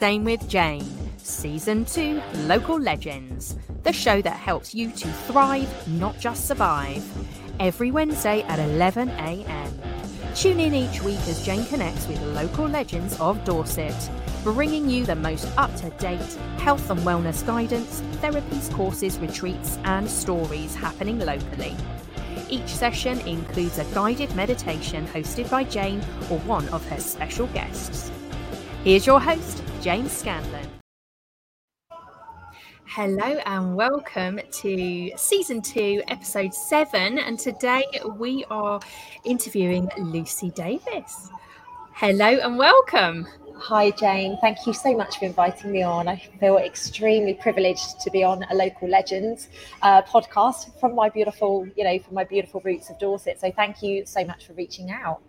Same with Jane, Season 2 Local Legends, the show that helps you to thrive, not just survive. Every Wednesday at 11am. Tune in each week as Jane connects with local legends of Dorset, bringing you the most up to date health and wellness guidance, therapies, courses, retreats, and stories happening locally. Each session includes a guided meditation hosted by Jane or one of her special guests. Here's your host, Jane Scanlan. Hello and welcome to season two, episode seven. And today we are interviewing Lucy Davis. Hello and welcome. Hi, Jane. Thank you so much for inviting me on. I feel extremely privileged to be on a local legends uh, podcast from my beautiful, you know, from my beautiful roots of Dorset. So thank you so much for reaching out.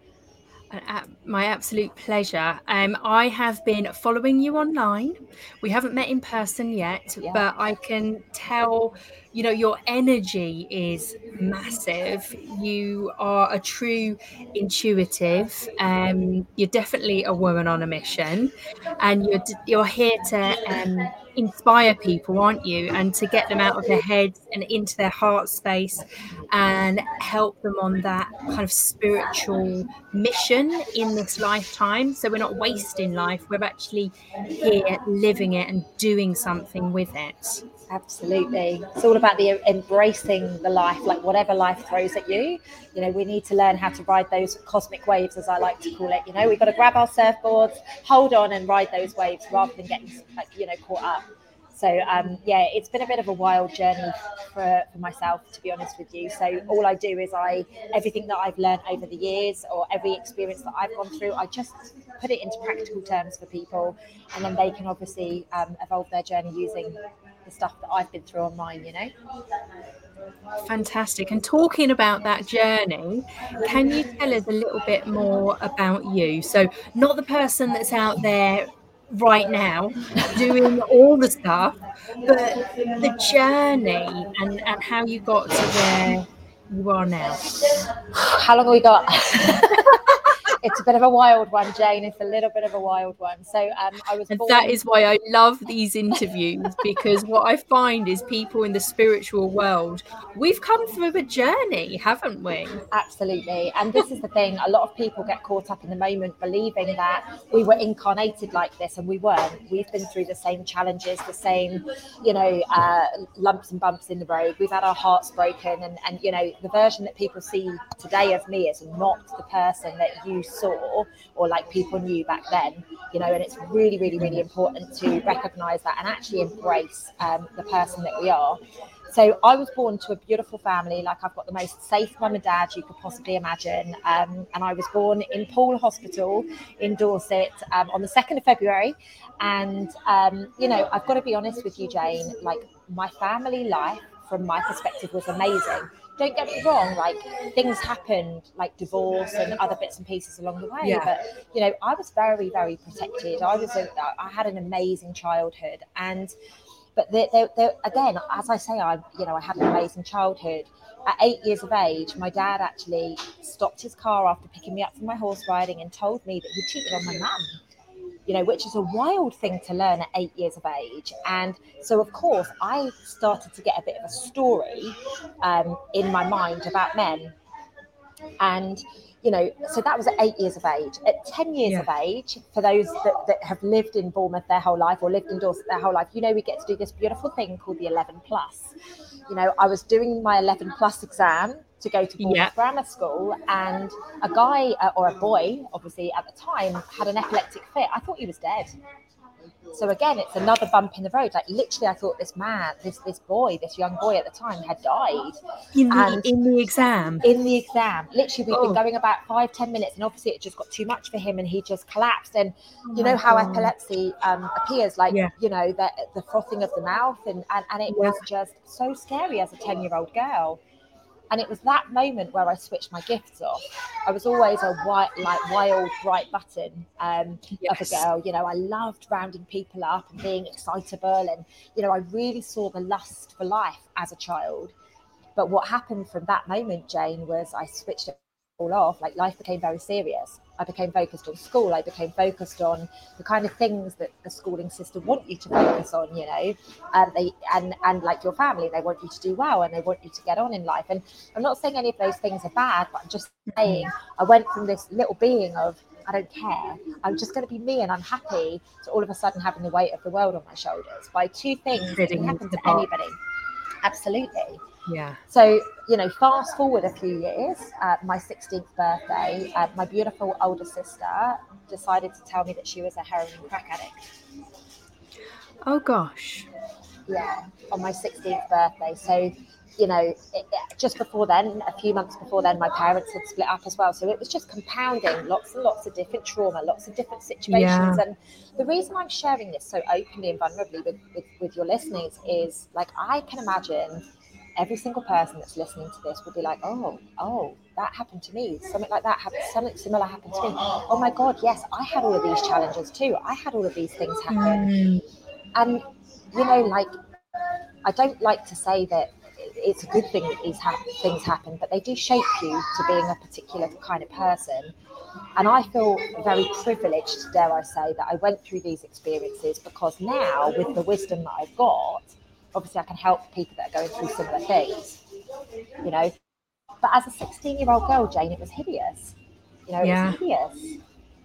My absolute pleasure. Um, I have been following you online. We haven't met in person yet, yeah. but I can tell, you know, your energy is massive. You are a true intuitive. Um, you're definitely a woman on a mission, and you're you're here to um, inspire people, aren't you? And to get them out of their heads and into their heart space and help them on that kind of spiritual mission in this lifetime. So we're not wasting life, we're actually here living it and doing something with it. Absolutely. It's all about the embracing the life, like whatever life throws at you. You know, we need to learn how to ride those cosmic waves, as I like to call it. You know, we've got to grab our surfboards, hold on, and ride those waves rather than getting, like, you know, caught up. So um, yeah, it's been a bit of a wild journey for, for myself, to be honest with you. So all I do is I everything that I've learned over the years or every experience that I've gone through, I just put it into practical terms for people, and then they can obviously um, evolve their journey using the stuff that I've been through on mine. You know. Fantastic. And talking about that journey, can you tell us a little bit more about you? So, not the person that's out there right now doing all the stuff, but the journey and, and how you got to where you are now. How long have we got? it's a bit of a wild one, Jane. It's a little bit of a wild one. So um, I was. And born... that is why I love these interviews because what I find is people in the spiritual world. We've come through a journey, haven't we? Absolutely. And this is the thing. A lot of people get caught up in the moment, believing that we were incarnated like this, and we weren't. We've been through the same challenges, the same, you know, uh, lumps and bumps in the road. We've had our hearts broken, and and you know, the version that people see today of me is not the person that you saw or like people knew back then you know and it's really really really important to recognize that and actually embrace um, the person that we are so I was born to a beautiful family. Like I've got the most safe mum and dad you could possibly imagine. Um, and I was born in Poole Hospital in Dorset um, on the 2nd of February. And, um, you know, I've got to be honest with you, Jane, like my family life from my perspective was amazing don't get me wrong, like things happened, like divorce and other bits and pieces along the way. Yeah. But you know, I was very, very protected. I was, a, I had an amazing childhood, and but they, they, they, again, as I say, I, you know, I had an amazing childhood. At eight years of age, my dad actually stopped his car after picking me up from my horse riding and told me that he cheated on my mum you know, which is a wild thing to learn at eight years of age. And so, of course, I started to get a bit of a story um, in my mind about men. And, you know, so that was at eight years of age. At 10 years yeah. of age, for those that, that have lived in Bournemouth their whole life or lived in Dorset their whole life, you know, we get to do this beautiful thing called the 11 plus. You know, I was doing my 11 plus exam to go to Bournemouth yeah. Grammar School, and a guy uh, or a boy, obviously at the time, had an epileptic fit. I thought he was dead. So again, it's another bump in the road. Like literally, I thought this man, this this boy, this young boy at the time had died. In the, and in the exam. In the exam, literally, we've oh. been going about five ten minutes, and obviously it just got too much for him, and he just collapsed. And oh you know how God. epilepsy um, appears, like yeah. you know the the frothing of the mouth, and and, and it yeah. was just so scary as a ten year old girl. And it was that moment where I switched my gifts off. I was always a white, like wild, bright button um, yes. of a girl. You know, I loved rounding people up and being excitable. And, you know, I really saw the lust for life as a child. But what happened from that moment, Jane, was I switched it all off. Like life became very serious. I became focused on school. I became focused on the kind of things that the schooling system want you to focus on, you know, and they and and like your family, they want you to do well and they want you to get on in life. And I'm not saying any of those things are bad, but I'm just saying I went from this little being of I don't care. I'm just going to be me and I'm happy to all of a sudden having the weight of the world on my shoulders by two things that can happen to anybody. Absolutely. Yeah. So, you know, fast forward a few years, uh, my 16th birthday, uh, my beautiful older sister decided to tell me that she was a heroin crack addict. Oh, gosh. Yeah, on my 16th birthday. So, you know, it, it, just before then, a few months before then, my parents had split up as well. So it was just compounding lots and lots of different trauma, lots of different situations. Yeah. And the reason I'm sharing this so openly and vulnerably with, with, with your listeners is like, I can imagine every single person that's listening to this will be like, oh, oh, that happened to me. Something like that happened. Something similar happened to me. Oh my God, yes, I had all of these challenges too. I had all of these things happen. Mm. And, you know, like, I don't like to say that it's a good thing that these ha- things happen, but they do shape you to being a particular kind of person. And I feel very privileged, dare I say, that I went through these experiences because now, with the wisdom that I've got, obviously I can help people that are going through similar things, you know. But as a 16 year old girl, Jane, it was hideous. You know, yeah. it was hideous.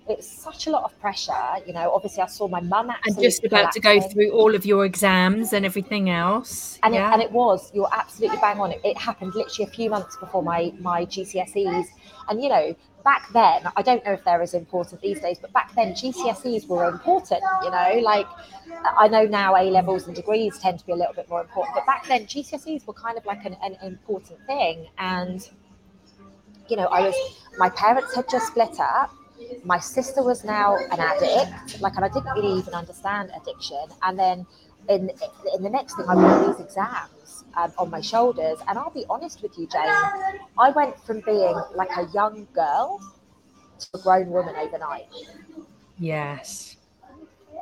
It was such a lot of pressure. You know, obviously I saw my mum and just about to go through all of your exams and everything else. And, yeah. it, and it was, you're absolutely bang on. It, it happened literally a few months before my, my GCSEs. And, you know, back then, I don't know if they're as important these days, but back then GCSEs were important, you know, like I know now A levels and degrees tend to be a little bit more important, but back then GCSEs were kind of like an, an important thing. And, you know, I was, my parents had just split up. My sister was now an addict, like, and I didn't really even understand addiction. And then in, in the next thing, I got these exams um, on my shoulders. And I'll be honest with you, Jane, I went from being like a young girl to a grown woman overnight. Yes.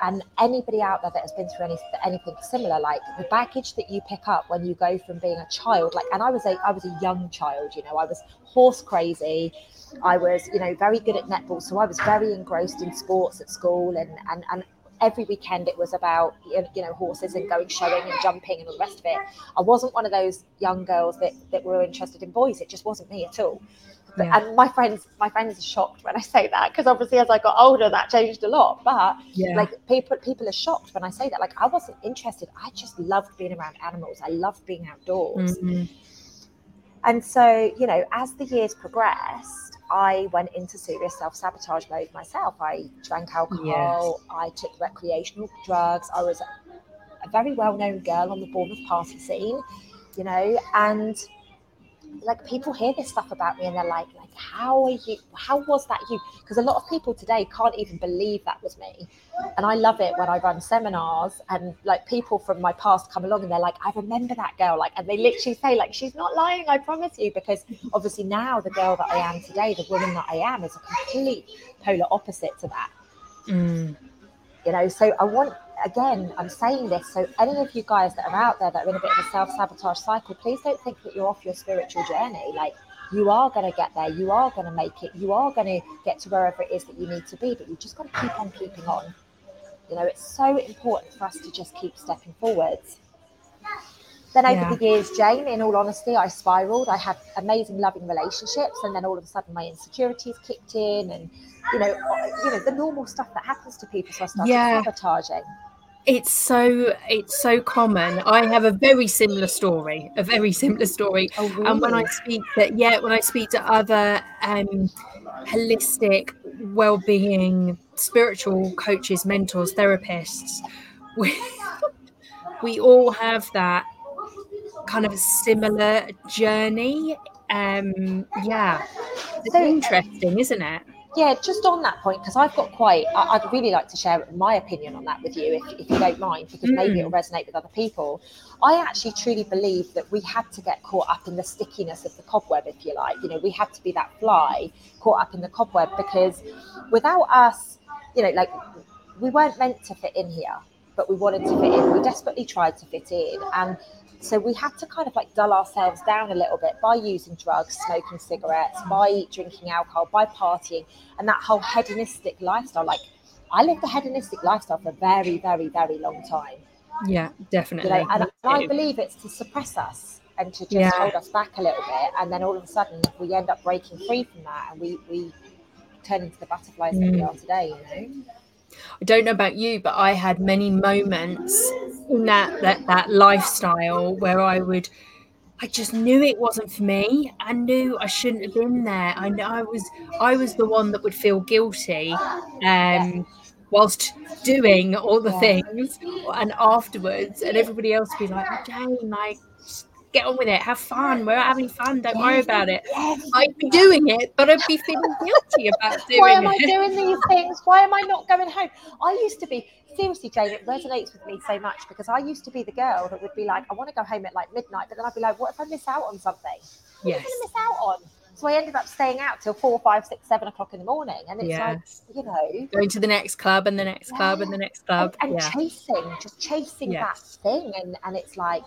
And anybody out there that has been through any, anything similar, like the baggage that you pick up when you go from being a child, like, and I was a, I was a young child, you know, I was horse crazy. I was, you know, very good at netball, so I was very engrossed in sports at school, and and and every weekend it was about you know horses and going showing and jumping and all the rest of it. I wasn't one of those young girls that that were interested in boys. It just wasn't me at all. Yeah. And my friends, my friends are shocked when I say that because obviously as I got older, that changed a lot. But yeah. like people, people are shocked when I say that. Like I wasn't interested. I just loved being around animals. I loved being outdoors. Mm-hmm. And so, you know, as the years progressed, I went into serious self sabotage mode myself. I drank alcohol, yes. I took recreational drugs. I was a very well known girl on the Bournemouth party scene, you know, and like people hear this stuff about me and they're like, like, how are you? How was that you? Because a lot of people today can't even believe that was me. And I love it when I run seminars and like people from my past come along and they're like, I remember that girl. Like, and they literally say, like, she's not lying, I promise you. Because obviously now the girl that I am today, the woman that I am, is a complete polar opposite to that. Mm. You know, so I want again, I'm saying this so any of you guys that are out there that are in a bit of a self sabotage cycle, please don't think that you're off your spiritual journey. Like you are going to get there, you are going to make it, you are going to get to wherever it is that you need to be, but you just got to keep on keeping on. You know, it's so important for us to just keep stepping forwards. Then over yeah. the years, Jane, in all honesty, I spiraled. I had amazing, loving relationships, and then all of a sudden, my insecurities kicked in, and you know, you know, the normal stuff that happens to people. So I started yeah. sabotaging. It's so it's so common. I have a very similar story, a very similar story. Oh, really? And when I speak that, yeah, when I speak to other um, holistic well-being, spiritual coaches, mentors, therapists, we we all have that kind of a similar journey. Um, yeah, it's so, interesting, isn't it? yeah, just on that point, because I've got quite, I, would really like to share my opinion on that with you, if, if you don't mind, because mm. maybe it'll resonate with other people. I actually truly believe that we had to get caught up in the stickiness of the cobweb, if you like. You know, we had to be that fly caught up in the cobweb because without us, you know, like we weren't meant to fit in here. but we wanted to fit in. We desperately tried to fit in. And so we had to kind of like dull ourselves down a little bit by using drugs, smoking cigarettes, by drinking alcohol, by partying, and that whole hedonistic lifestyle. Like I lived a hedonistic lifestyle for a very, very, very long time. Yeah, definitely. You know, and I believe it's to suppress us and to just yeah. hold us back a little bit. And then all of a sudden we end up breaking free from that and we, we turn into the butterflies mm. that we mm. are today, you know. I don't know about you, but I had many moments in that that that lifestyle where I would I just knew it wasn't for me. I knew I shouldn't have been there. I know I was I was the one that would feel guilty um whilst doing all the things and afterwards and everybody else would be like, oh, Jane, like get on with it, have fun. We're having fun. Don't worry about it. I'd be doing it, but I'd be feeling guilty about doing it. Why am I doing these things? Why am I not going home? I used to be seriously, Jane. It resonates with me so much because I used to be the girl that would be like, I want to go home at like midnight, but then I'd be like, what if I miss out on something? What yes. am I going to miss out on? So I ended up staying out till four, five, six, seven o'clock in the morning. And it's yes. like, you know, going to the next club and the next yeah. club and the next club. And, and yeah. chasing, just chasing yes. that thing. And, and it's like,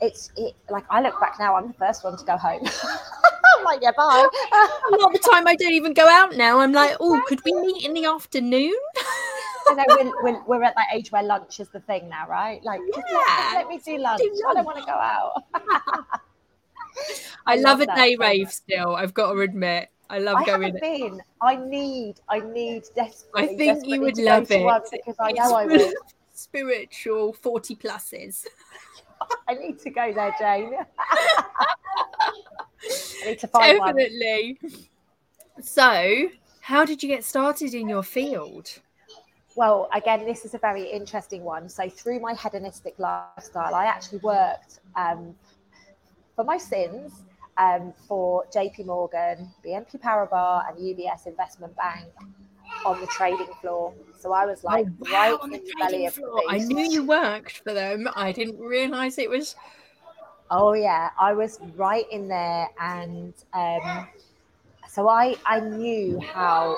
it's it, like I look back now, I'm the first one to go home. I'm like, yeah, bye. a lot of the time I don't even go out now. I'm like, oh, could we meet in the afternoon? I know we're, we're, we're, at that age where lunch is the thing now, right? Like, yeah. let, let, me do lunch. do lunch. I don't want to go out. I, I love, love a day rave still. I've got to admit. I love I going. Been. I need, I need desperately. I think desperately you would love it because I know I will. Spiritual forty pluses. I need to go there, Jane. I need to find Definitely. One. So, how did you get started in your field? Well, again, this is a very interesting one. So, through my hedonistic lifestyle, I actually worked um, for my sins um, for JP Morgan, BNP Paribas, and UBS Investment Bank on the trading floor. So I was like oh, wow, right in the, the belly of floor. the beast. I knew you worked for them. I didn't realize it was. Oh yeah, I was right in there, and um, so I I knew how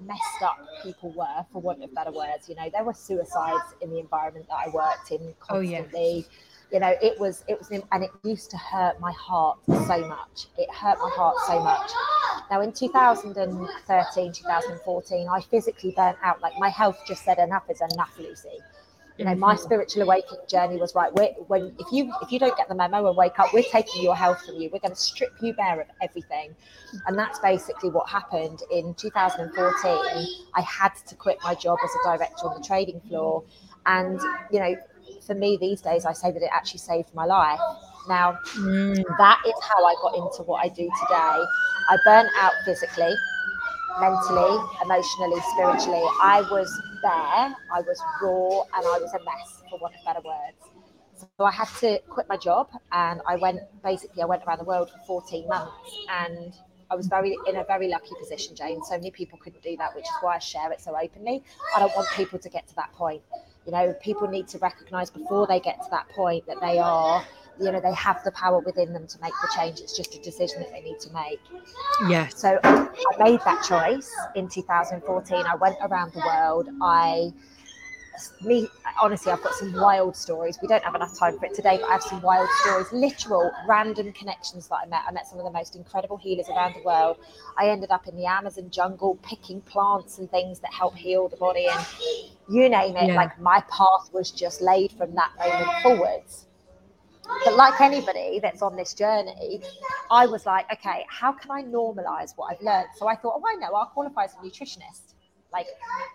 messed up people were, for want of better words. You know, there were suicides in the environment that I worked in constantly. Oh, yeah you know it was it was and it used to hurt my heart so much. It hurt my heart so much. Now in 2013 2014 i physically burnt out. Like my health just said enough is enough lucy. You know my mm-hmm. spiritual awakening journey was right we're, when if you if you don't get the memo and wake up we're taking your health from you. We're going to strip you bare of everything. And that's basically what happened. In 2014 i had to quit my job as a director on the trading floor. And you know for me these days, I say that it actually saved my life. Now, mm. that is how I got into what I do today. I burnt out physically, mentally, emotionally, spiritually. I was there, I was raw, and I was a mess, for want of better words. So I had to quit my job, and I went basically I went around the world for 14 months, and I was very in a very lucky position, Jane. So many people couldn't do that, which is why I share it so openly. I don't want people to get to that point. You know, people need to recognize before they get to that point that they are, you know, they have the power within them to make the change. It's just a decision that they need to make. yeah So I made that choice in 2014. I went around the world. I me honestly i've got some wild stories we don't have enough time for it today but i have some wild stories literal random connections that i met i met some of the most incredible healers around the world i ended up in the amazon jungle picking plants and things that help heal the body and you name it yeah. like my path was just laid from that moment forwards but like anybody that's on this journey, I was like, okay, how can I normalize what I've learned? So I thought, oh, I know, I'll qualify as a nutritionist. Like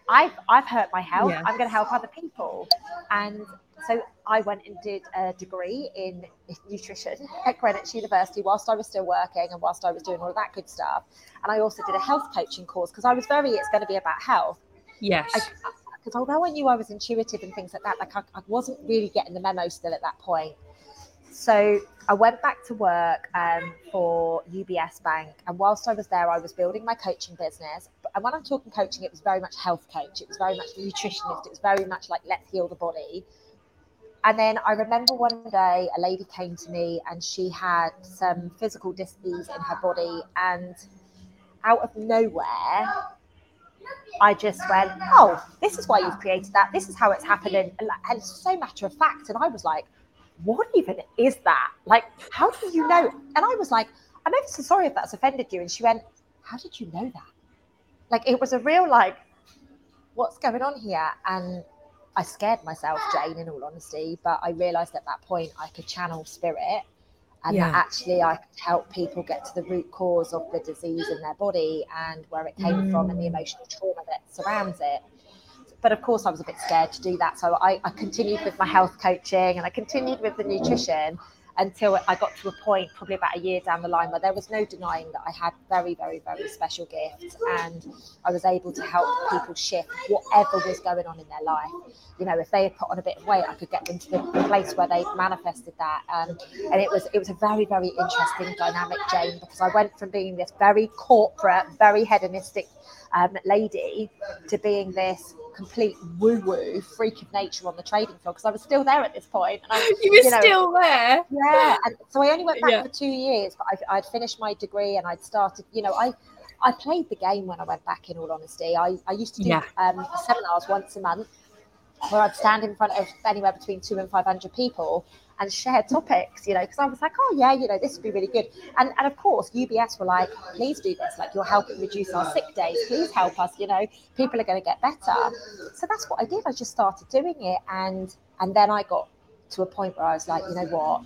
I've I've hurt my health. Yeah. I'm going to help other people. And so I went and did a degree in nutrition at Greenwich University whilst I was still working and whilst I was doing all of that good stuff. And I also did a health coaching course because I was very it's going to be about health. Yes. Because although I knew I was intuitive and things like that, like I, I wasn't really getting the memo still at that point. So I went back to work um, for UBS Bank, and whilst I was there, I was building my coaching business. And when I'm talking coaching, it was very much health coach. It was very much nutritionist. It was very much like let's heal the body. And then I remember one day a lady came to me and she had some physical dis-ease in her body, and out of nowhere, I just went, oh, this is why you've created that. This is how it's happening. And, and it's so matter of fact. And I was like, what even is that? Like, how do you know? And I was like, I'm ever so sorry if that's offended you. And she went, how did you know that? Like, it was a real, like, what's going on here? And I scared myself, Jane, in all honesty. But I realized at that point I could channel spirit and yeah. that actually I could help people get to the root cause of the disease in their body and where it came mm. from and the mm. emotional trauma that surrounds it. But of course, I was a bit scared to do that. So I, I continued with my health coaching and I continued with the nutrition until I got to a point, probably about a year down the line, where there was no denying that I had very, very, very special gifts, and I was able to help people shift whatever was going on in their life. You know, if they had put on a bit of weight, I could get them to the place where they manifested that. Um, and it was it was a very, very interesting dynamic, Jane, because I went from being this very corporate, very hedonistic um, lady to being this complete woo woo freak of nature on the trading floor because I was still there at this point. And I, you were you know, still there. Yeah. And so I only went back yeah. for two years, but I, I'd finished my degree and I'd started, you know, I, I played the game when I went back, in all honesty. I, I used to do yeah. um, seminars once a month where I'd stand in front of anywhere between two and 500 people and share topics, you know, because I was like, oh, yeah, you know, this would be really good. And, and of course, UBS were like, please do this. Like, you're helping reduce our sick days. Please help us, you know, people are going to get better. So that's what I did. I just started doing it. And, and then I got to a point where I was like, you know what?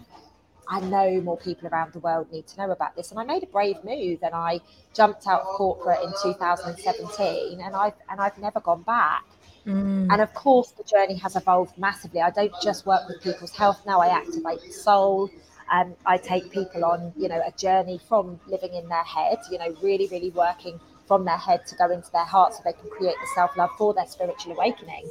I know more people around the world need to know about this. And I made a brave move and I jumped out of corporate in 2017 and I've and I've never gone back. Mm. And of course, the journey has evolved massively. I don't just work with people's health now, I activate the soul. Um, I take people on, you know, a journey from living in their head, you know, really, really working from their head to go into their heart so they can create the self love for their spiritual awakening.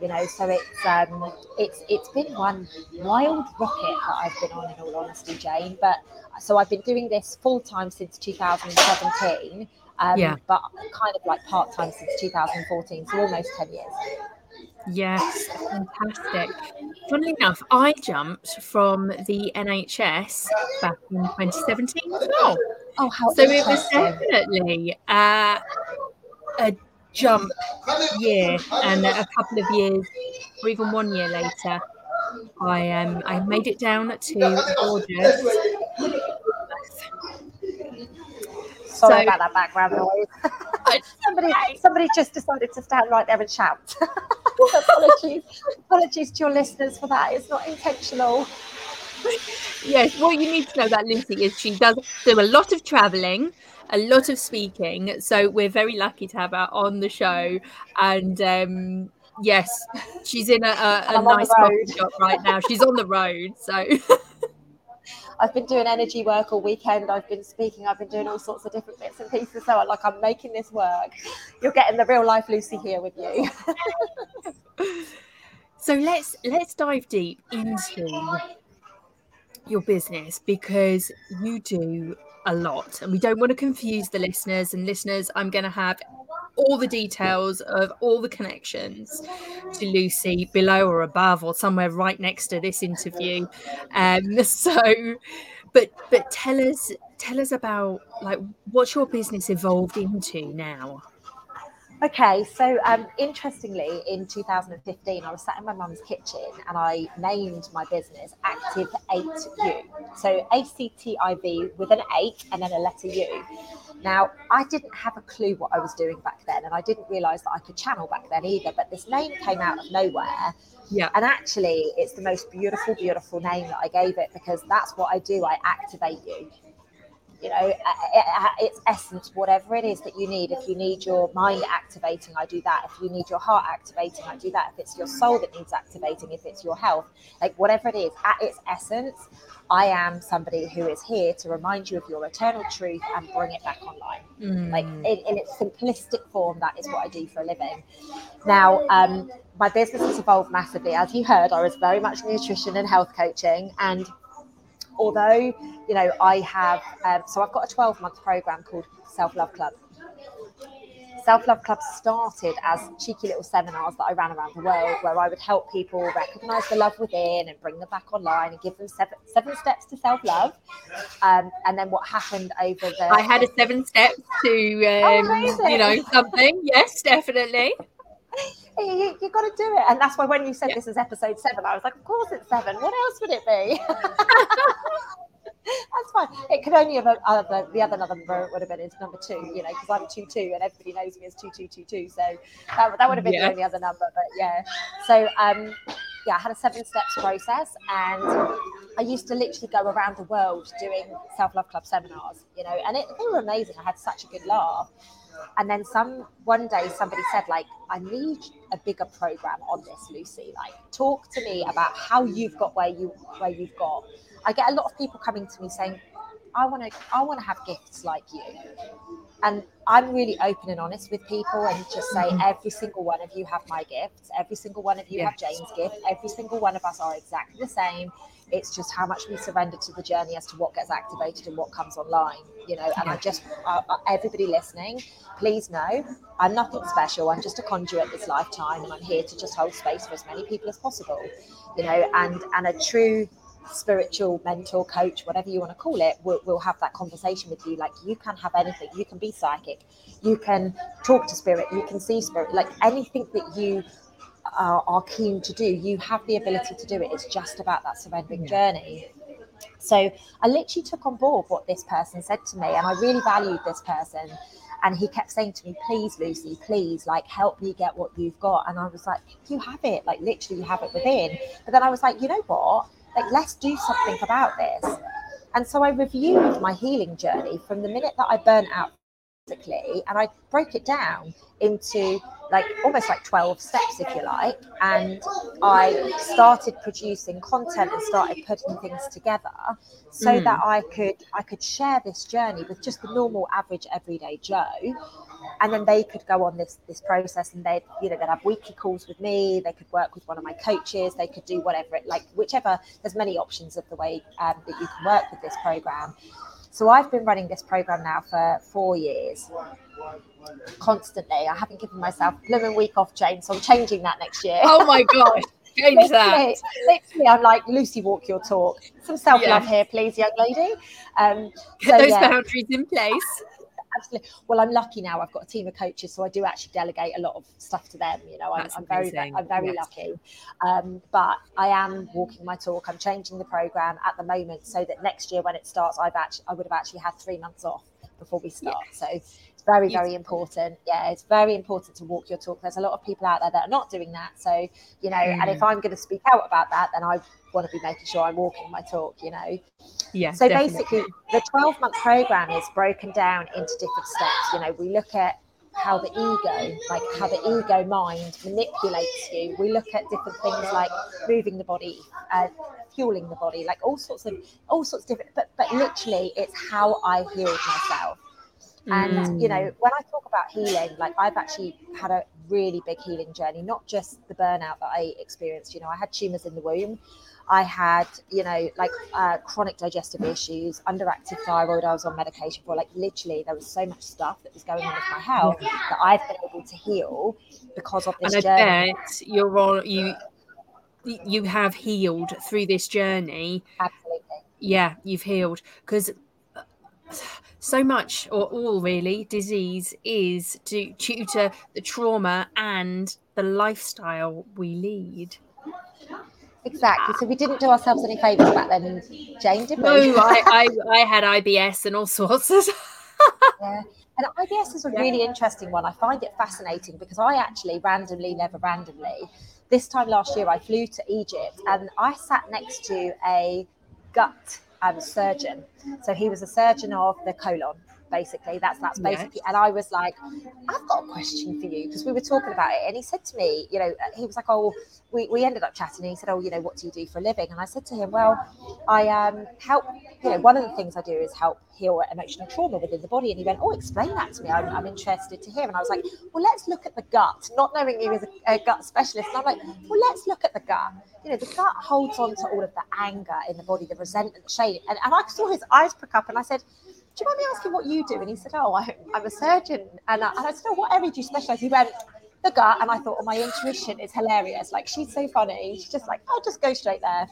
You know, so it's um, it's it's been one wild rocket that I've been on, in all honesty, Jane. But so I've been doing this full time since 2017 um, yeah. but kind of like part time since 2014, so almost 10 years. Yes, fantastic. Funnily enough, I jumped from the NHS back in 2017 as well. Oh, how so it was definitely uh, a jump year, and a couple of years, or even one year later, I um I made it down to gorgeous Sorry so, about that background noise. somebody, somebody just decided to stand right there and shout. apologies, apologies to your listeners for that. It's not intentional. Yes, what you need to know about Lucy is she does do a lot of traveling, a lot of speaking. So we're very lucky to have her on the show. And um, yes, she's in a, a, a nice coffee shop right now. She's on the road. So I've been doing energy work all weekend. I've been speaking. I've been doing all sorts of different bits and pieces. So like I'm making this work. You're getting the real life Lucy here with you. so let's let's dive deep into your business because you do a lot and we don't want to confuse the listeners and listeners i'm going to have all the details of all the connections to Lucy below or above or somewhere right next to this interview. Um, so, but but tell us tell us about like what's your business evolved into now. Okay, so um, interestingly, in 2015, I was sat in my mum's kitchen and I named my business Active 8U. So A C T I V with an 8 and then a letter U. Now, I didn't have a clue what I was doing back then, and I didn't realize that I could channel back then either. But this name came out of nowhere. Yeah. And actually, it's the most beautiful, beautiful name that I gave it because that's what I do. I activate you you know, its essence, whatever it is that you need. If you need your mind activating, I do that. If you need your heart activating, I do that. If it's your soul that needs activating, if it's your health, like whatever it is, at its essence, I am somebody who is here to remind you of your eternal truth and bring it back online. Mm. Like in, in, its simplistic form, that is what I do for a living. Now, um, my business has evolved massively. As you heard, I was very much nutrition and health coaching. And although, you know, I have, um, so I've got a 12 month program called Self Love Club. Self Love Club started as cheeky little seminars that I ran around the world where I would help people recognize the love within and bring them back online and give them seven, seven steps to self love. Um, and then what happened over the. I had a seven steps to, um, oh, you know, something. Yes, definitely. You, you, got to do it. And that's why when you said yeah. this is episode seven, I was like, of course it's seven. What else would it be? That's fine. It could only have other the other number would have been is number two, you know, because I'm two two and everybody knows me as two two two two. So that, that would have been yeah. the only other number. But yeah. So um yeah, I had a seven steps process and I used to literally go around the world doing self love club seminars, you know, and it, they were amazing. I had such a good laugh. And then some one day somebody said, like, I need a bigger program on this, Lucy. Like, talk to me about how you've got where you where you've got I get a lot of people coming to me saying, I want to I want to have gifts like you. And I'm really open and honest with people and just say mm-hmm. every single one of you have my gifts, every single one of you yes. have Jane's gift, every single one of us are exactly the same. It's just how much we surrender to the journey as to what gets activated and what comes online, you know. And I just, uh, everybody listening, please know I'm nothing special. I'm just a conduit this lifetime, and I'm here to just hold space for as many people as possible, you know. And and a true spiritual mentor coach whatever you want to call it will will have that conversation with you. Like you can have anything. You can be psychic. You can talk to spirit. You can see spirit. Like anything that you are, are keen to do you have the ability to do it. It's just about that surrendering yeah. journey. So i literally took on board what this person said to me and i really valued this person. And he kept saying to me please lucy please like help me get what you've got. And i was like you have it. Like literally you have it within. But then i was like you know what like, let's do something about this. And so I reviewed my healing journey from the minute that I burnt out and I broke it down into like almost like 12 steps if you like and i started producing content and started putting things together so mm. that i could i could share this journey with just the normal average everyday joe and then they could go on this this process and they'd you know they'd have weekly calls with me they could work with one of my coaches they could do whatever it like whichever there's many options of the way um, that you can work with this program so i've been running this program now for four years constantly. I haven't given myself a blooming week off jane so i'm changing that next year. Oh my god change that. literally, i'm like lucy walk your talk. Some self-love yeah. here please young lady. Um, get so, those yeah. boundaries in place absolutely. Well, I'm lucky now. I've got a team of coaches, so I do actually delegate a lot of stuff to them. You know, I'm, I'm very, I'm very yes. lucky. Um, but I am walking my talk. I'm changing the program at the moment so that next year when it starts, I've actually, I would have actually had three months off before we start. Yes. So it's very, very important. Yeah, it's very important to walk your talk. There's a lot of people out there that are not doing that. So, you know, mm. and if mm. I'm going to speak out about that, then I want to be making sure I'm walking my talk, you know. Yeah. So definitely. basically, the 12 month program is broken down into different steps. You know, we look at how the ego, like how the ego mind manipulates you. We look at different things like moving the body, uh, fueling the body, like all sorts of all sorts of different. But but literally, it's how I healed myself. And mm. you know, when I talk about healing, like I've actually had a really big healing journey, not just the burnout that I experienced. You know, I had tumors in the womb. I had, you know, like uh, chronic digestive issues, underactive thyroid. I was on medication for like literally there was so much stuff that was going on with my health yeah. that I've been able to heal because of this and I journey. Bet you're on you you have healed through this journey. Absolutely. Yeah, you've healed because so much or all really disease is due, due to the trauma and the lifestyle we lead. Exactly. So we didn't do ourselves any favours back then, Jane, did we? No, I, I, I had IBS and all sorts. yeah. And IBS is a really interesting one. I find it fascinating because I actually randomly, never randomly, this time last year I flew to Egypt and I sat next to a gut um, surgeon. So he was a surgeon of the colon basically that's that's basically and i was like i've got a question for you because we were talking about it and he said to me you know he was like oh we, we ended up chatting and he said oh you know what do you do for a living? And i said to him well i um help you know one of the things i do is help heal emotional trauma within the body and he went oh explain that to me. I'm, I'm interested to hear and i was like well let's look at the gut not knowing he was a, a gut specialist and i'm like well let's look at the gut. You know the gut holds on to all of the anger in the body the resentment the shame and, and i saw his eyes prick up and i said you mind me asking what you do? And he said, Oh, I, am a surgeon. And I, and I said, Oh, what area do you specialize? He went, the gut. And I thought, oh, my intuition is hilarious. Like, she's so funny. She's just like, I'll just go straight there.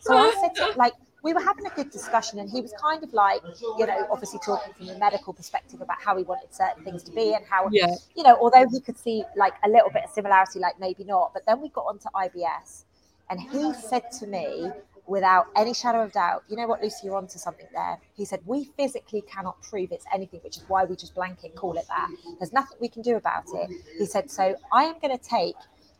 So I said, to, like, we were having a good discussion and he was kind of like you know obviously talking from a medical perspective about how he wanted certain things to be and how yeah. you know although he could see like a little bit of similarity like maybe not but then we got onto ibs and he said to me without any shadow of doubt, you know what, Lucy, you're onto something there. He said, We physically cannot prove it's anything, which is why we just blanket call it that. There's nothing we can do about it. He said, So I am going to take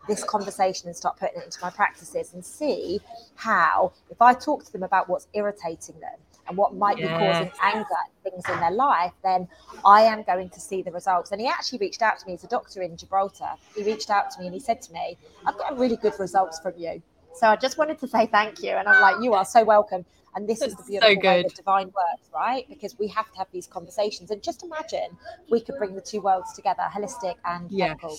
this conversation and start putting it into my practices and see how, if I talk to them about what's irritating them and what might be causing anger things in their life, then I am going to see the results. And he actually reached out to me as a doctor in Gibraltar. He reached out to me and he said to me, I've got really good results from you. So I just wanted to say thank you. And I'm like, you are so welcome. And this is the beautiful so way that divine works, right? Because we have to have these conversations. And just imagine we could bring the two worlds together, holistic and medical.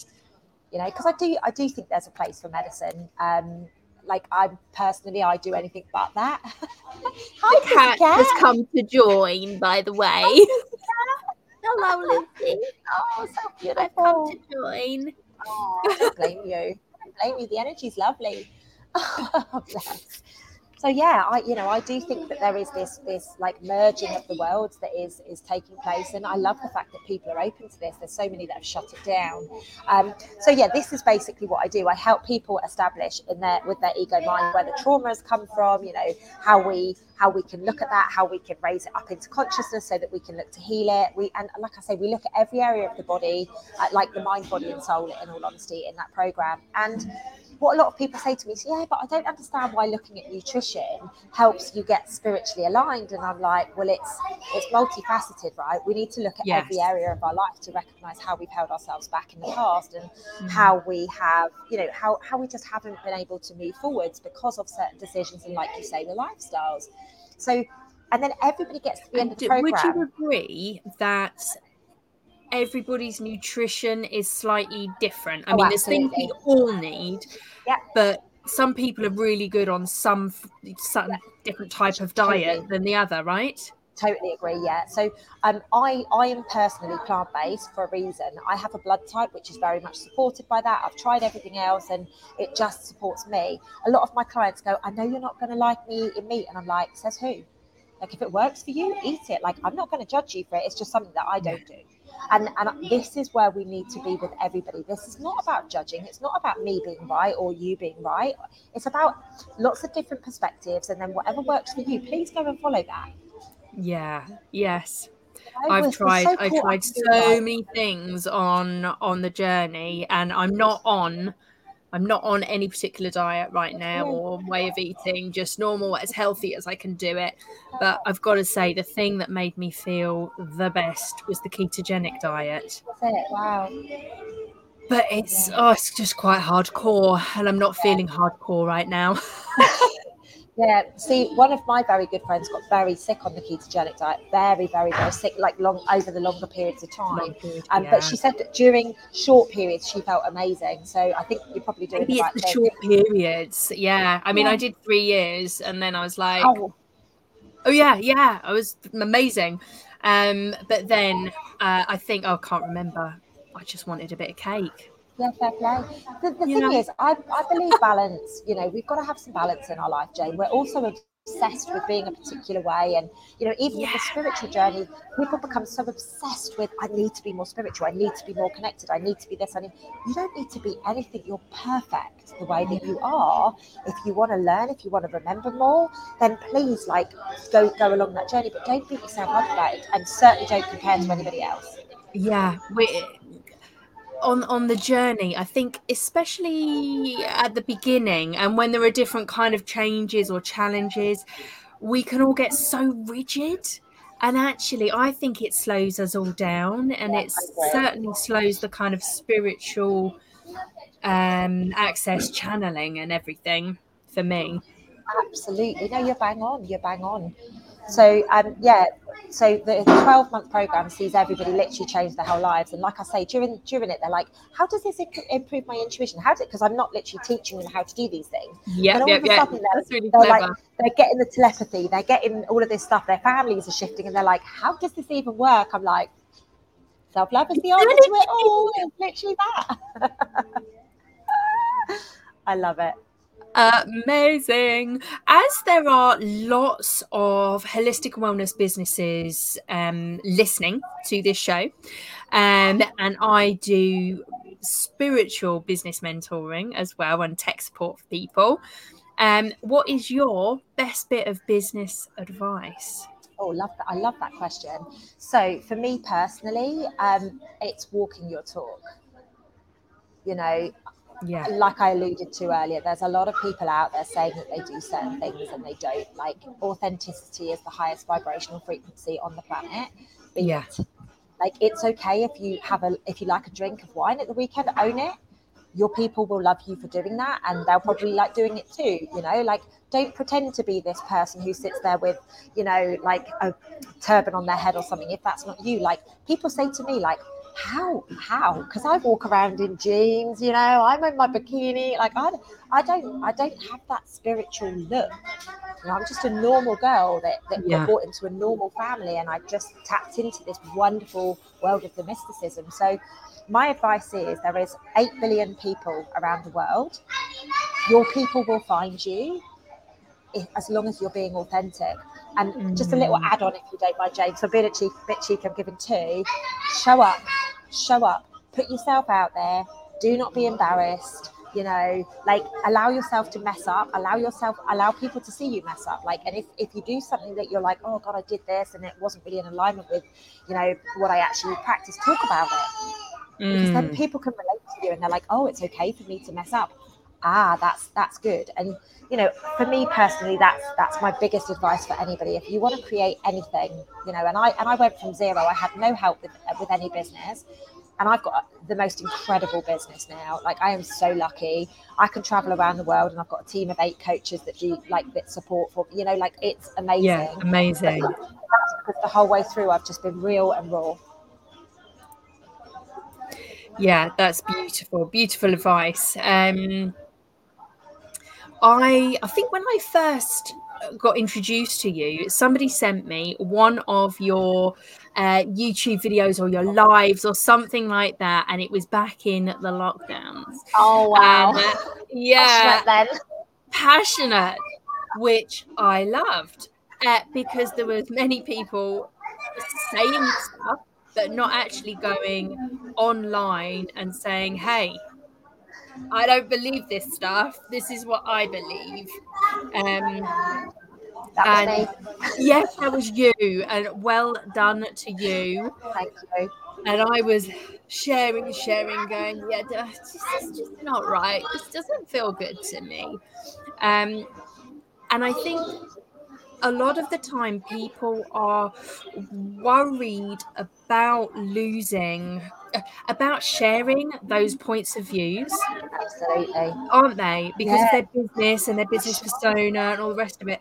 You know because i do i do think there's a place for medicine um like i personally i do anything but that Hi, the cat, cat has come to join by the way hello lucy oh so beautiful i've come to join oh, I don't blame you I don't blame you the energy's lovely so yeah i you know i do think that there is this this like merging of the worlds that is is taking place and i love the fact that people are open to this. There's so many that have shut it down. Um, so yeah this is basically what i do. I help people establish in their with their ego mind where the trauma has come from you know how we how we can look at that how we can raise it up into consciousness so that we can look to heal it. We and like i say we look at every area of the body uh, like the mind body and soul in all honesty in that program. And what a lot of people say to me is, yeah, but I don't understand why looking at nutrition helps you get spiritually aligned. And I'm like, well, it's it's multifaceted, right? We need to look at yes. every area of our life to recognize how we've held ourselves back in the past and mm-hmm. how we have, you know, how how we just haven't been able to move forwards because of certain decisions and, like you say, the lifestyles. So and then everybody gets to the end of the program. Would you agree that everybody's nutrition is slightly different. I oh, mean, absolutely. there's things we all need, yeah. but some people are really good on some some yeah. different type of diet totally. than the other, right? Totally agree. Yeah. So um, I I am personally plant based for a reason. I have a blood type which is very much supported by that. I've tried everything else and it just supports me. A lot of my clients go, I know you're not going to like me in meat, and I'm like, says who? Like if it works for you, eat it. Like I'm not going to judge you for it. It's just something that I don't do. And, and this is where we need to be with everybody. This is not about judging. It's not about me being right or you being right. It's about lots of different perspectives. And then whatever works for you, please go and follow that. Yeah. Yes. I've tried so I've tried so many things on on the journey and I'm not on I'm not on any particular diet right now or way of eating, just normal, as healthy as I can do it. But I've got to say, the thing that made me feel the best was the ketogenic diet. Wow. But it's oh, it's just quite hardcore, and I'm not feeling hardcore right now. Yeah, see, one of my very good friends got very sick on the ketogenic diet, very, very, very sick, like long over the longer periods of time. Period, um, yeah. But she said that during short periods she felt amazing. So I think you're probably doing Maybe the right it's the short periods. Yeah, I mean, yeah. I did three years, and then I was like, oh, oh yeah, yeah, I was amazing. Um, but then uh, I think oh, I can't remember. I just wanted a bit of cake. Yeah, fair play. The, the thing know? is, I, I believe balance, you know, we've got to have some balance in our life, Jane. We're also obsessed with being a particular way. And, you know, even yeah. with the spiritual journey, people become so obsessed with, I need to be more spiritual. I need to be more connected. I need to be this. I need, you don't need to be anything. You're perfect the way that you are. If you want to learn, if you want to remember more, then please, like, go, go along that journey. But don't beat yourself up about it. And certainly don't compare to anybody else. Yeah, we on on the journey i think especially at the beginning and when there are different kind of changes or challenges we can all get so rigid. And actually i think it slows us all down and it certainly slows the kind of spiritual um access channeling and everything for me. Absolutely. No you're bang on. You're bang on so um, yeah, so the 12 month program sees everybody literally change their whole lives. And like I say, during during it, they're like, how does this improve my intuition? How did because I'm not literally teaching them how to do these things. Yeah, yeah, yeah. That's really they're. Like, they're getting the telepathy, they're getting all of this stuff. Their families are shifting, and they're like, how does this even work? I'm like, self love is the answer to it all. It's literally that. I love it. Amazing. As there are lots of holistic wellness businesses um, listening to this show, um, and I do spiritual business mentoring as well and tech support for people. Um, what is your best bit of business advice? Oh, love that! I love that question. So, for me personally, um, it's walking your talk. You know, yeah. Like i alluded to earlier there's a lot of people out there saying that they do certain things and they don't. Like authenticity is the highest vibrational frequency on the planet. Yeah. Like it's okay if you have a if you like a drink of wine at the weekend own it. Your people will love you for doing that and they'll probably like doing it too you know? Like don't pretend to be this person who sits there with you know like a turban on their head or something if that's not you. Like people say to me like how? How? Because i walk around in jeans you know i'm in my bikini like i, I don't i don't have that spiritual look. You know, i'm just a normal girl that, that yeah. got brought into a normal family and i just tapped into this wonderful world of the mysticism. So my advice is there is 8 billion people around the world. Your people will find you if, as long as you're being authentic and mm. just a little add on, if you don't mind, Jane. So, a bit, cheek, bit cheeky, I'm giving two. Show up, show up, put yourself out there. Do not be embarrassed. You know, like allow yourself to mess up. Allow yourself, allow people to see you mess up. Like, and if, if you do something that you're like, oh God, I did this and it wasn't really in alignment with, you know, what I actually practice, talk about it. Mm. Because then mm. people can relate to you and they're like, oh, it's okay for me to mess up. Ah, that's that's good. And you know, for me personally, that's that's my biggest advice for anybody. If you want to create anything, you know, and I and I went from zero. I had no help with with any business, and I've got the most incredible business now. Like I am so lucky. I can travel around the world, and I've got a team of eight coaches that do like bit support for. You know, like it's amazing. Yeah, amazing. But that's because the whole way through, I've just been real and raw. Yeah, that's beautiful. Beautiful advice. Um, I I think when I first got introduced to you, somebody sent me one of your uh, YouTube videos or your lives or something like that, and it was back in the lockdowns. Oh wow! uh, yeah, passionate, passionate, which I loved uh, because there was many people saying stuff but not actually going online and saying, "Hey, I don't believe this stuff. This is what I believe. Um, and yes, that was you, and well done to you. Thank you. And I was sharing, sharing, going, yeah, this is just not right. This doesn't feel good to me. Um, and I think a lot of the time people are worried about losing about sharing those mm-hmm. points of views. Absolutely. Aren't they? Because yeah. of their business and their business persona and all the rest of it.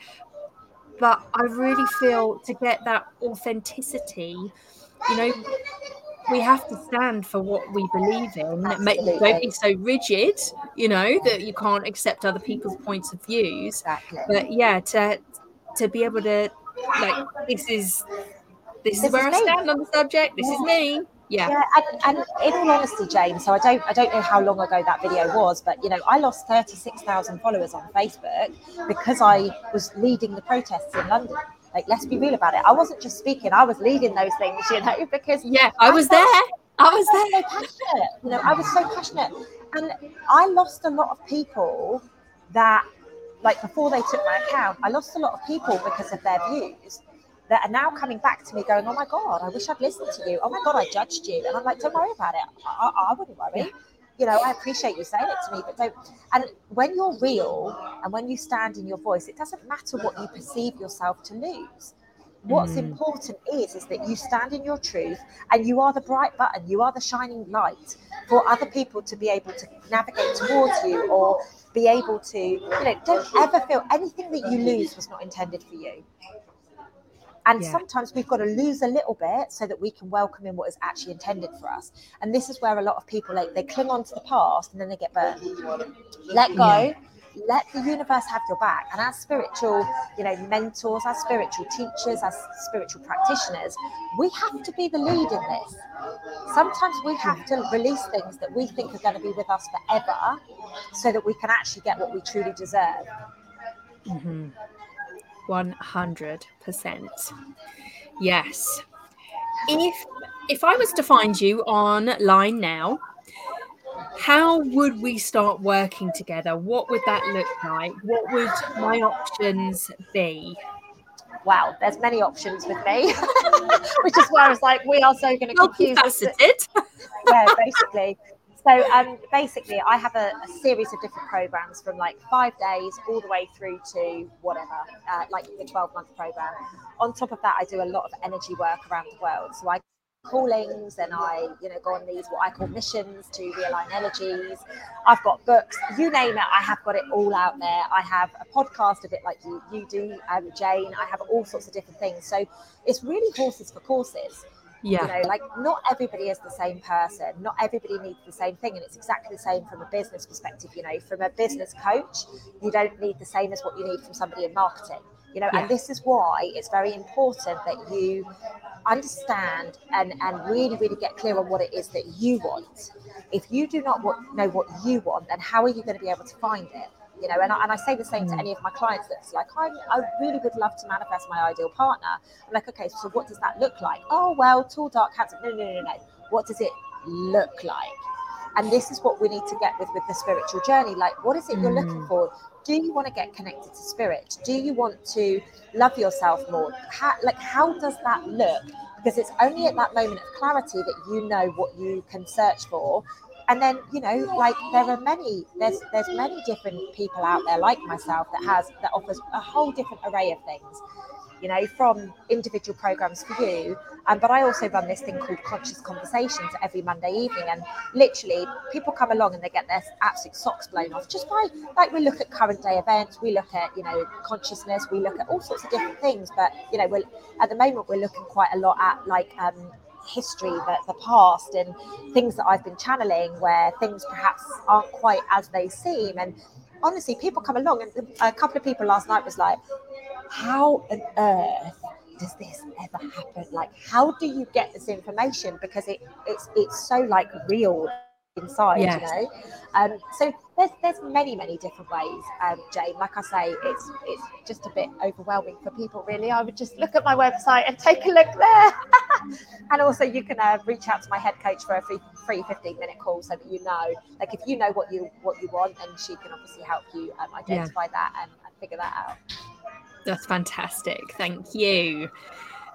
But I really feel to get that authenticity, you know, we have to stand for what we believe in. Absolutely. Don't be so rigid, you know, that you can't accept other people's points of views. Exactly. But yeah, to to be able to like this is this, this is where is I stand on the subject. This yeah. is me yeah. Yeah and, and, in all honesty jane so i don't i don't know how long ago that video was but you know i lost 36000 followers on facebook because i was leading the protests in london. Like let's be real about it. I wasn't just speaking i was leading those things you know because yeah i was I there. I was I there. so passionate you know i was so passionate. And i lost a lot of people that like before they took my account i lost a lot of people because of their views that are now coming back to me going, Oh my God, I wish I'd listened to you. Oh my God, I judged you. And I'm like, Don't worry about it. I, I wouldn't worry. You know, I appreciate you saying it to me, but don't. And when you're real and when you stand in your voice, it doesn't matter what you perceive yourself to lose. What's mm. important is is that you stand in your truth and you are the bright button, you are the shining light for other people to be able to navigate towards you or be able to, you know, don't ever feel anything that you lose was not intended for you. And yeah. sometimes we've got to lose a little bit so that we can welcome in what is actually intended for us. And this is where a lot of people like they cling on to the past and then they get burned. Let go. Yeah let the universe have your back. And as spiritual, you know, mentors, as spiritual teachers, as spiritual practitioners, we have to be the lead in this. Sometimes we have to release things that we think are going to be with us forever so that we can actually get what we truly deserve. Mm-hmm. 100%. Yes. If if I was to find you online now, how would we start working together? What would that look like? What would my options be? Wow, there's many options with me, which is why I was like, we are so going to confuse. Multifaceted. yeah, basically. So um, basically, I have a, a, series of different programs from like five days all the way through to whatever, uh, like the 12 month program. On top of that, I do a lot of energy work around the world. So I callings and I, you know, go on these what I call missions to realign energies. I've got books, you name it, I have got it all out there. I have a podcast a bit like you, you do, um, Jane. I have all sorts of different things. So it's really horses for courses. Yeah. You know, like not everybody is the same person. Not everybody needs the same thing. And it's exactly the same from a business perspective. You know, from a business coach, you don't need the same as what you need from somebody in marketing you know yeah. and this is why it's very important that you understand and and really really get clear on what it is that you want if you do not know what you want then how are you going to be able to find it you know and I, and I say the same to mm. any of my clients that's like I, I really would love to manifest my ideal partner. I'm like okay so what does that look like? Oh well tall dark handsome. No no no no what does it look like? And this is what we need to get with with the spiritual journey. Like what is it you're looking mm. for? Do you want to get connected to spirit? Do you want to love yourself more? How, like how does that look? Because it's only at that moment of clarity that you know what you can search for and then you know like there are many there's there's many different people out there like myself that has that offers a whole different array of things you know, from individual programs for you. Um, but I also run this thing called Conscious Conversations every Monday evening. And literally, people come along and they get their absolute socks blown off just by, like, we look at current day events, we look at, you know, consciousness, we look at all sorts of different things. But, you know, we're, at the moment, we're looking quite a lot at, like, um, history, the, the past, and things that I've been channeling where things perhaps aren't quite as they seem. And honestly, people come along, and a couple of people last night was like, how on earth does this ever happen? Like, how do you get this information? Because it it's it's so like real inside, yes. you know. Um, so there's there's many many different ways, um, Jane. Like I say, it's it's just a bit overwhelming for people. Really, I would just look at my website and take a look there. and also, you can uh, reach out to my head coach for a free, free 15 minute call so that you know, like, if you know what you what you want, and she can obviously help you um, identify yeah. that and, and figure that out. That's fantastic. Thank you.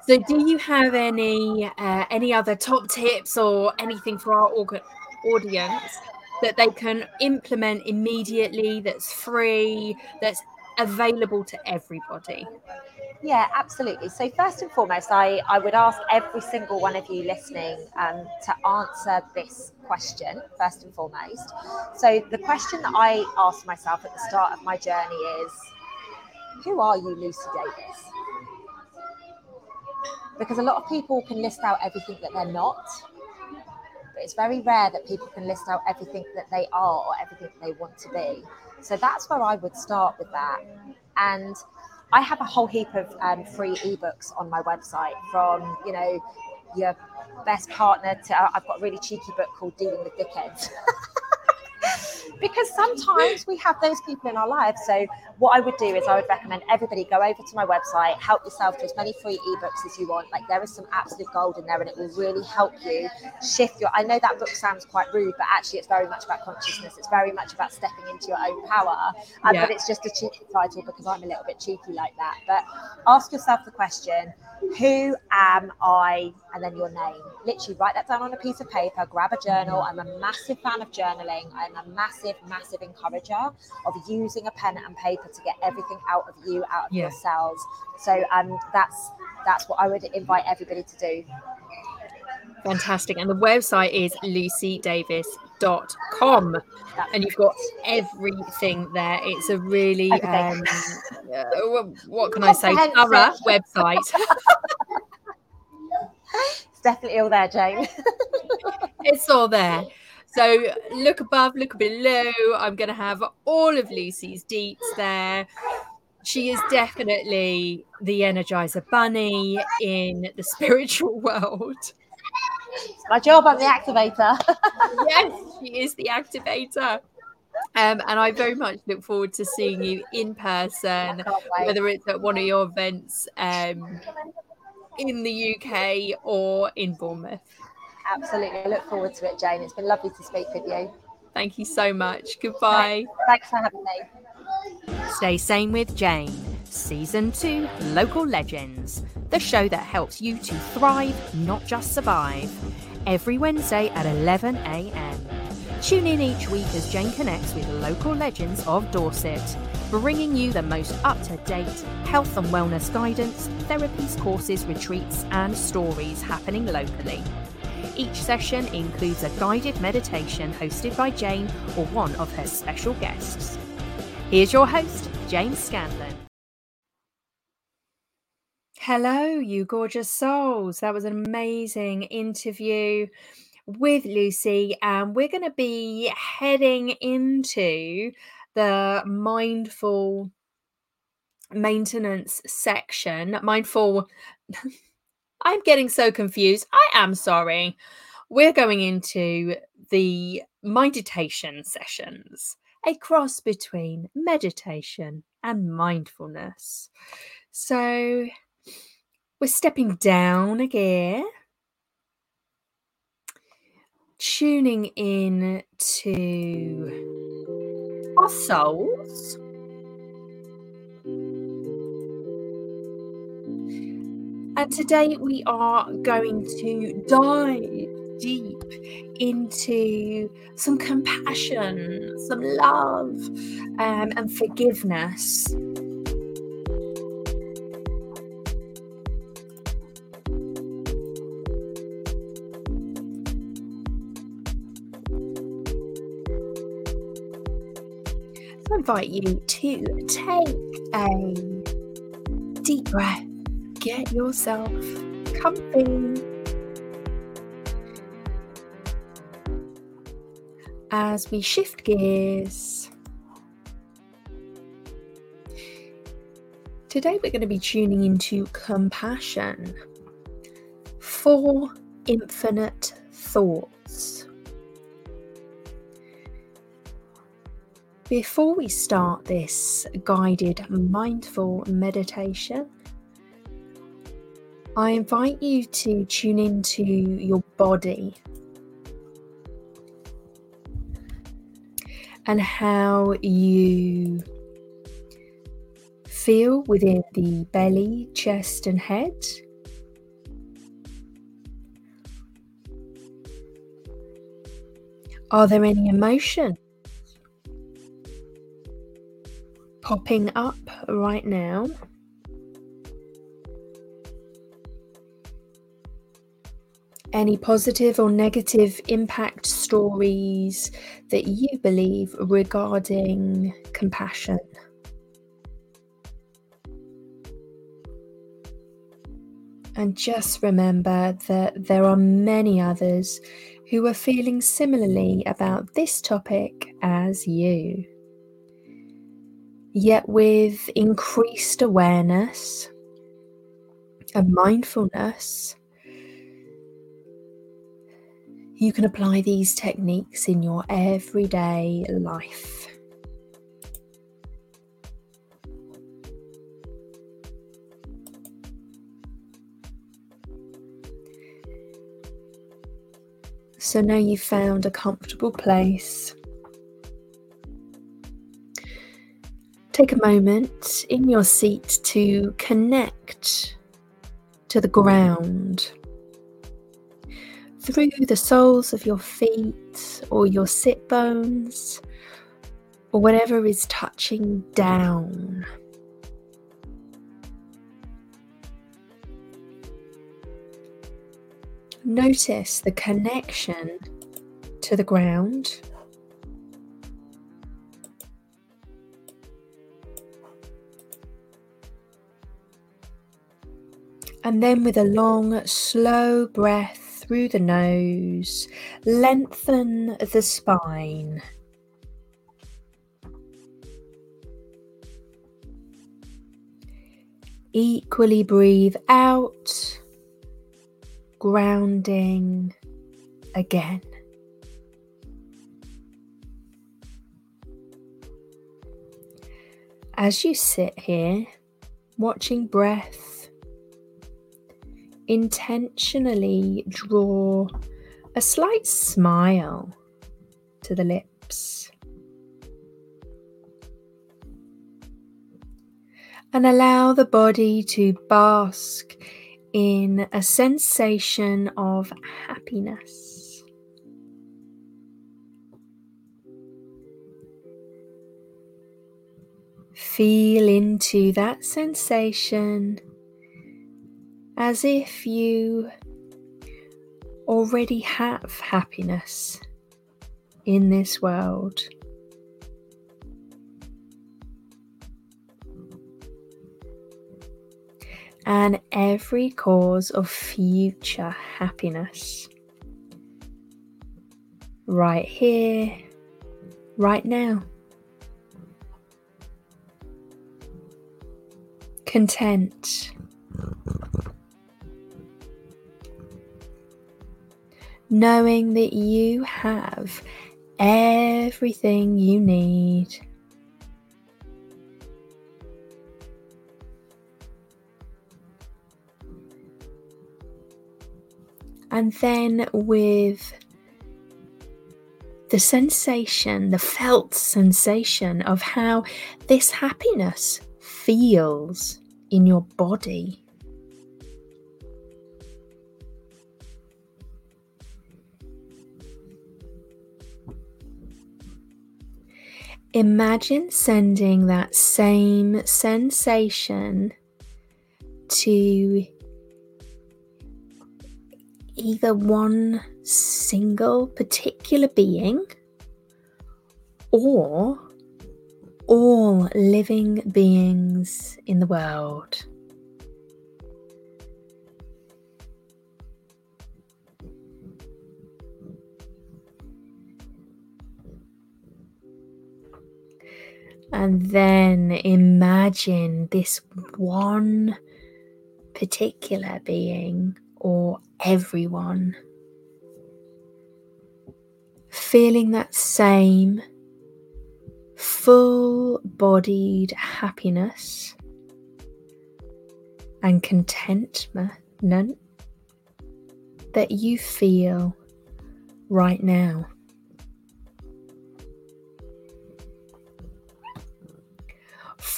So, do you have any uh, any other top tips or anything for our audience that they can implement immediately? That's free. That's available to everybody. Yeah, absolutely. So first and foremost, I, I would ask every single one of you listening um, to answer this question first and foremost. So the question that I asked myself at the start of my journey is who are you, Lucy Davis? Because a lot of people can list out everything that they're not, but it's very rare that people can list out everything that they are or everything they want to be. So that's where I would start with that. And I have a whole heap of um, free ebooks on my website from, you know, your best partner to, I've got a really cheeky book called Dealing with Dickheads. because sometimes we have those people in our lives. So, what I would do is I would recommend everybody go over to my website, help yourself to as many free ebooks as you want. Like, there is some absolute gold in there, and it will really help you shift your. I know that book sounds quite rude, but actually, it's very much about consciousness. It's very much about stepping into your own power. Um, yeah. But it's just a cheeky title because I'm a little bit cheeky like that. But ask yourself the question who am I? And then your name. Literally write that down on a piece of paper, grab a journal. I'm a massive fan of journaling. I'm a massive, massive encourager of using a pen and paper to get everything out of you, out of yeah. your cells. So um, that's that's what I would invite everybody to do. Fantastic. And the website is Lucy Davis com and you've got everything there it's a really um, uh, what can i say thorough website it's definitely all there jane it's all there so look above look below i'm going to have all of lucy's deets there she is definitely the energizer bunny in the spiritual world my job. I'm the activator. yes, she is the activator. Um, and I very much look forward to seeing you in person, whether it's at one of your events um, in the UK or in Bournemouth. Absolutely. I look forward to it, Jane. It's been lovely to speak with you. Thank you so much. Goodbye. Thanks for having me. Stay sane with Jane. Season 2 Local Legends, the show that helps you to thrive, not just survive. Every Wednesday at 11 a.m. Tune in each week as Jane connects with local legends of Dorset, bringing you the most up to date health and wellness guidance, therapies, courses, retreats, and stories happening locally. Each session includes a guided meditation hosted by Jane or one of her special guests. Here's your host, Jane Scanlan. Hello, you gorgeous souls. That was an amazing interview with Lucy, and we're going to be heading into the mindful maintenance section. Mindful, I'm getting so confused. I am sorry. We're going into the meditation sessions, a cross between meditation and mindfulness. So, we're stepping down again, tuning in to our souls. And today we are going to dive deep into some compassion, some love, um, and forgiveness. Invite you to take a deep breath, get yourself comfy. As we shift gears, today we're going to be tuning into compassion for infinite thoughts. Before we start this guided mindful meditation, I invite you to tune into your body and how you feel within the belly, chest, and head. Are there any emotions? Popping up right now. Any positive or negative impact stories that you believe regarding compassion? And just remember that there are many others who are feeling similarly about this topic as you. Yet, with increased awareness and mindfulness, you can apply these techniques in your everyday life. So now you've found a comfortable place take a moment in your seat to connect to the ground through the soles of your feet or your sit bones or whatever is touching down. Notice the connection to the ground. And then, with a long, slow breath through the nose, lengthen the spine. Equally breathe out, grounding again. As you sit here, watching breath, intentionally draw a slight smile to the lips. And allow the body to bask in a sensation of happiness. Feel into that sensation as if you already have happiness in this world. And every cause of future happiness. Right here, right now. content. Knowing that you have everything you need. And then with the sensation, the felt sensation of how this happiness feels in your body. Imagine sending that same sensation to either one single particular being or all living beings in the world. And then imagine this one particular being or everyone feeling that same full bodied happiness and contentment that you feel right now.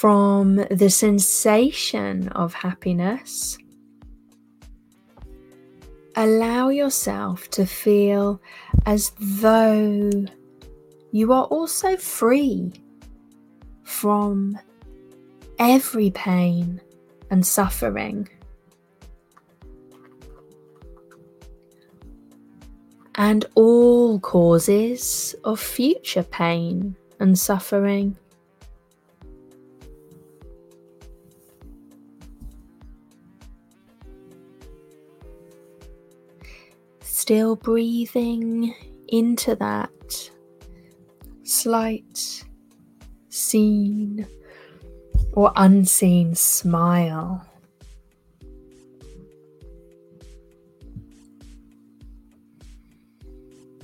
From the sensation of happiness, allow yourself to feel as though you are also free from every pain and suffering. And all causes of future pain and suffering. Still breathing into that slight, seen, or unseen smile.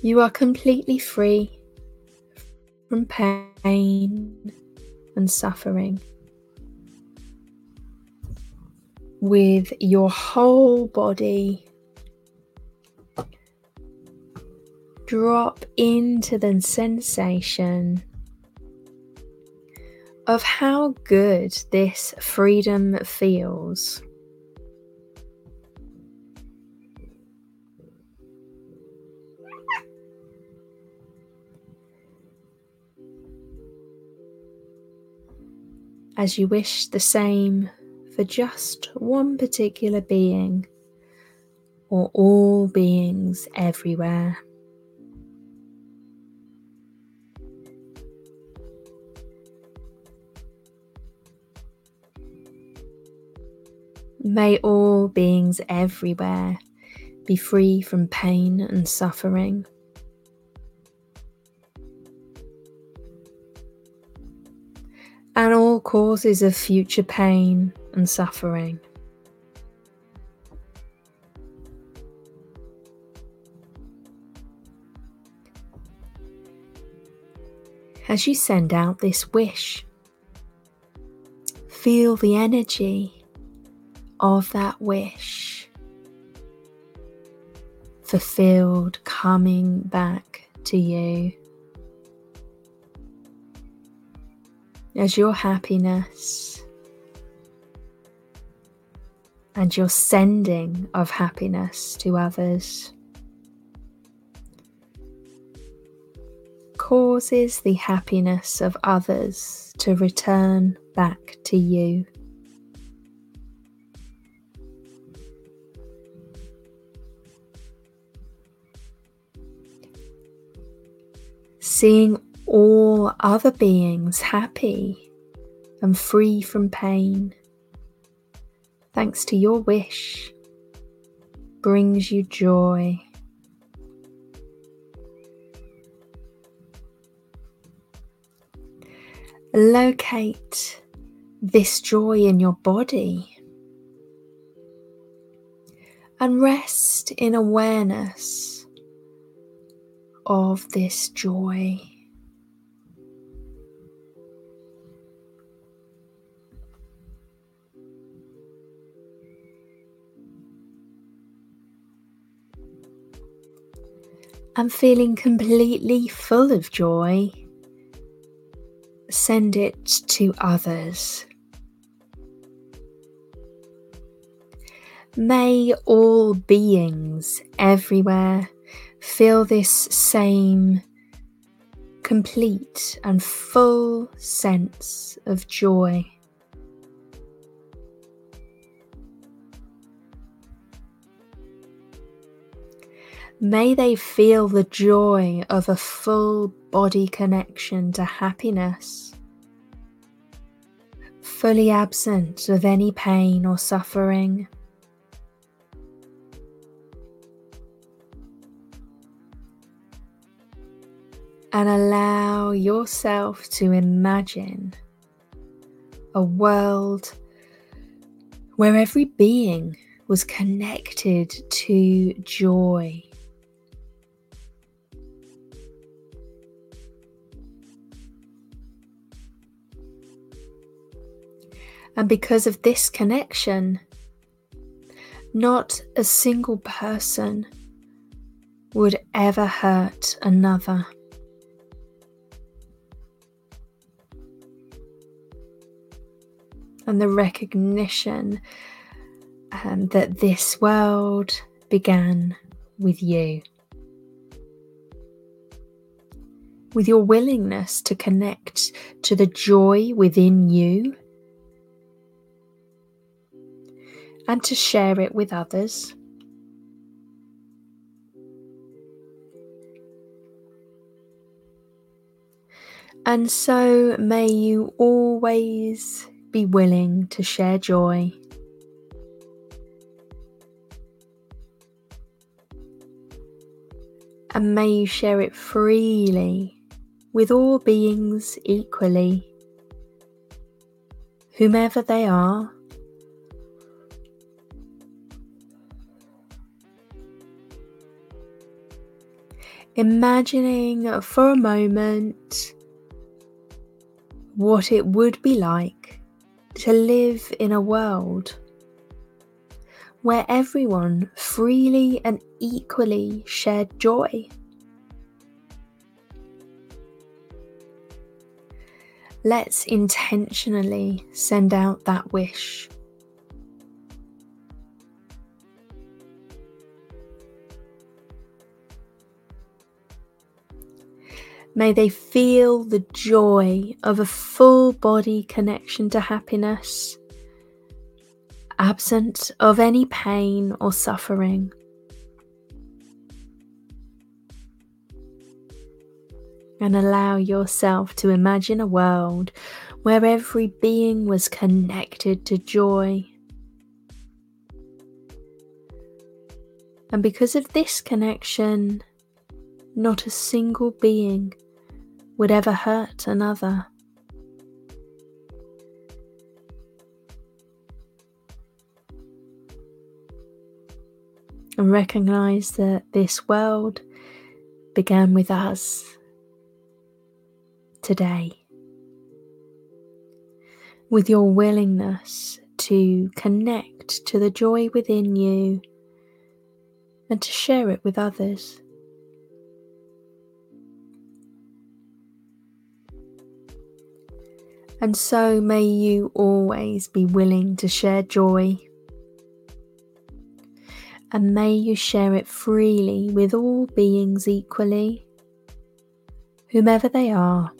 You are completely free from pain and suffering. With your whole body drop into the sensation of how good this freedom feels. As you wish the same for just one particular being or all beings everywhere. May all beings everywhere be free from pain and suffering. And all causes of future pain and suffering. As you send out this wish, feel the energy of that wish fulfilled coming back to you. As your happiness and your sending of happiness to others causes the happiness of others to return back to you. Seeing all other beings happy and free from pain, thanks to your wish, brings you joy. Locate this joy in your body and rest in awareness of this joy. I'm feeling completely full of joy send it to others. May all beings everywhere feel this same complete and full sense of joy. May they feel the joy of a full body connection to happiness, fully absent of any pain or suffering. And allow yourself to imagine a world where every being was connected to joy And because of this connection, not a single person would ever hurt another. And the recognition um, that this world began with you. With your willingness to connect to the joy within you and to share it with others. And so may you always be willing to share joy. And may you share it freely with all beings equally, whomever they are imagining for a moment what it would be like to live in a world where everyone freely and equally shared joy. Let's intentionally send out that wish. May they feel the joy of a full body connection to happiness, absent of any pain or suffering. And allow yourself to imagine a world where every being was connected to joy, And because of this connection, not a single being would ever hurt another. And recognize that this world began with us today. With your willingness to connect to the joy within you and to share it with others. And so may you always be willing to share joy. And may you share it freely with all beings equally, whomever they are.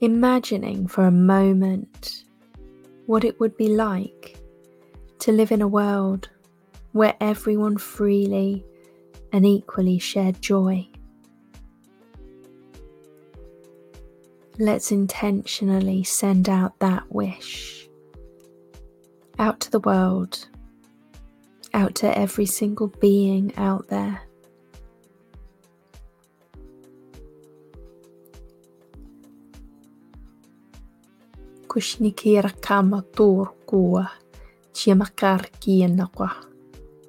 Imagining for a moment what it would be like to live in a world where everyone freely and equally shared joy. Let's intentionally send out that wish out to the world, out to every single being out there. Kushnikira kama turkua, chiamakar kienakwa,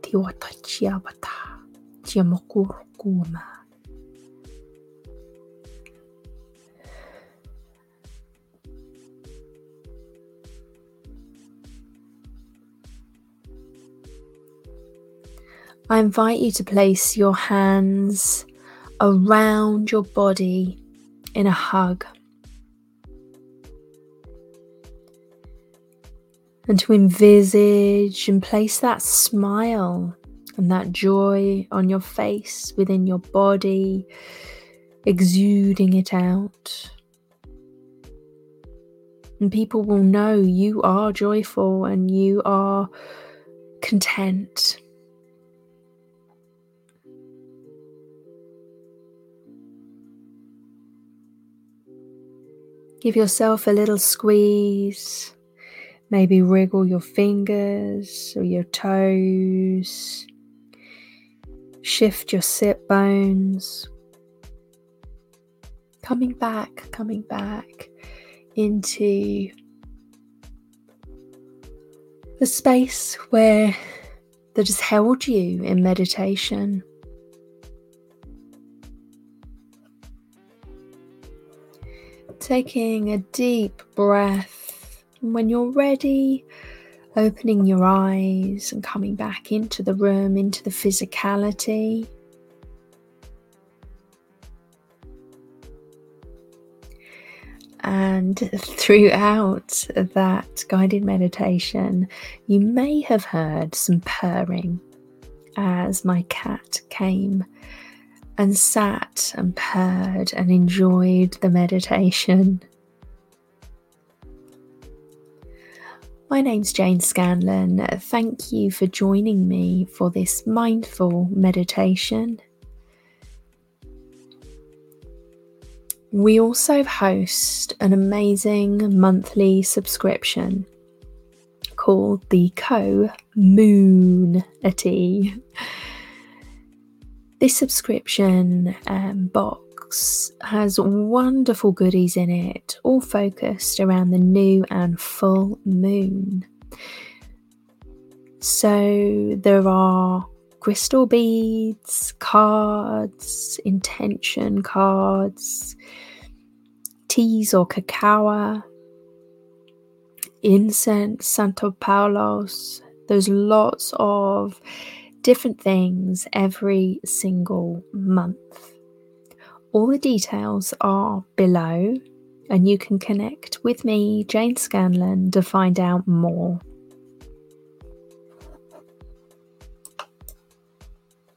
tiwata chiabata, I invite you to place your hands around your body in a hug. And to envisage and place that smile and that joy on your face, within your body, exuding it out. And people will know you are joyful and you are content Give yourself a little squeeze. Maybe wriggle your fingers or your toes. Shift your sit bones. Coming back, coming back into the space where that has held you in meditation. Taking a deep breath. when you're ready, opening your eyes and coming back into the room, into the physicality. And throughout that guided meditation, you may have heard some purring as my cat came and sat and purred and enjoyed the meditation. My name's Jane Scanlan. Thank you for joining me for this mindful meditation. We also host an amazing monthly subscription called the Co Moon Tea. This subscription um, box has wonderful goodies in it, all focused around the new and full moon. So there are crystal beads, cards, intention cards, teas or cacao, incense, Santo Paulos. There's lots of different things every single month. All the details are below, and you can connect with me, Jane Scanlan, to find out more.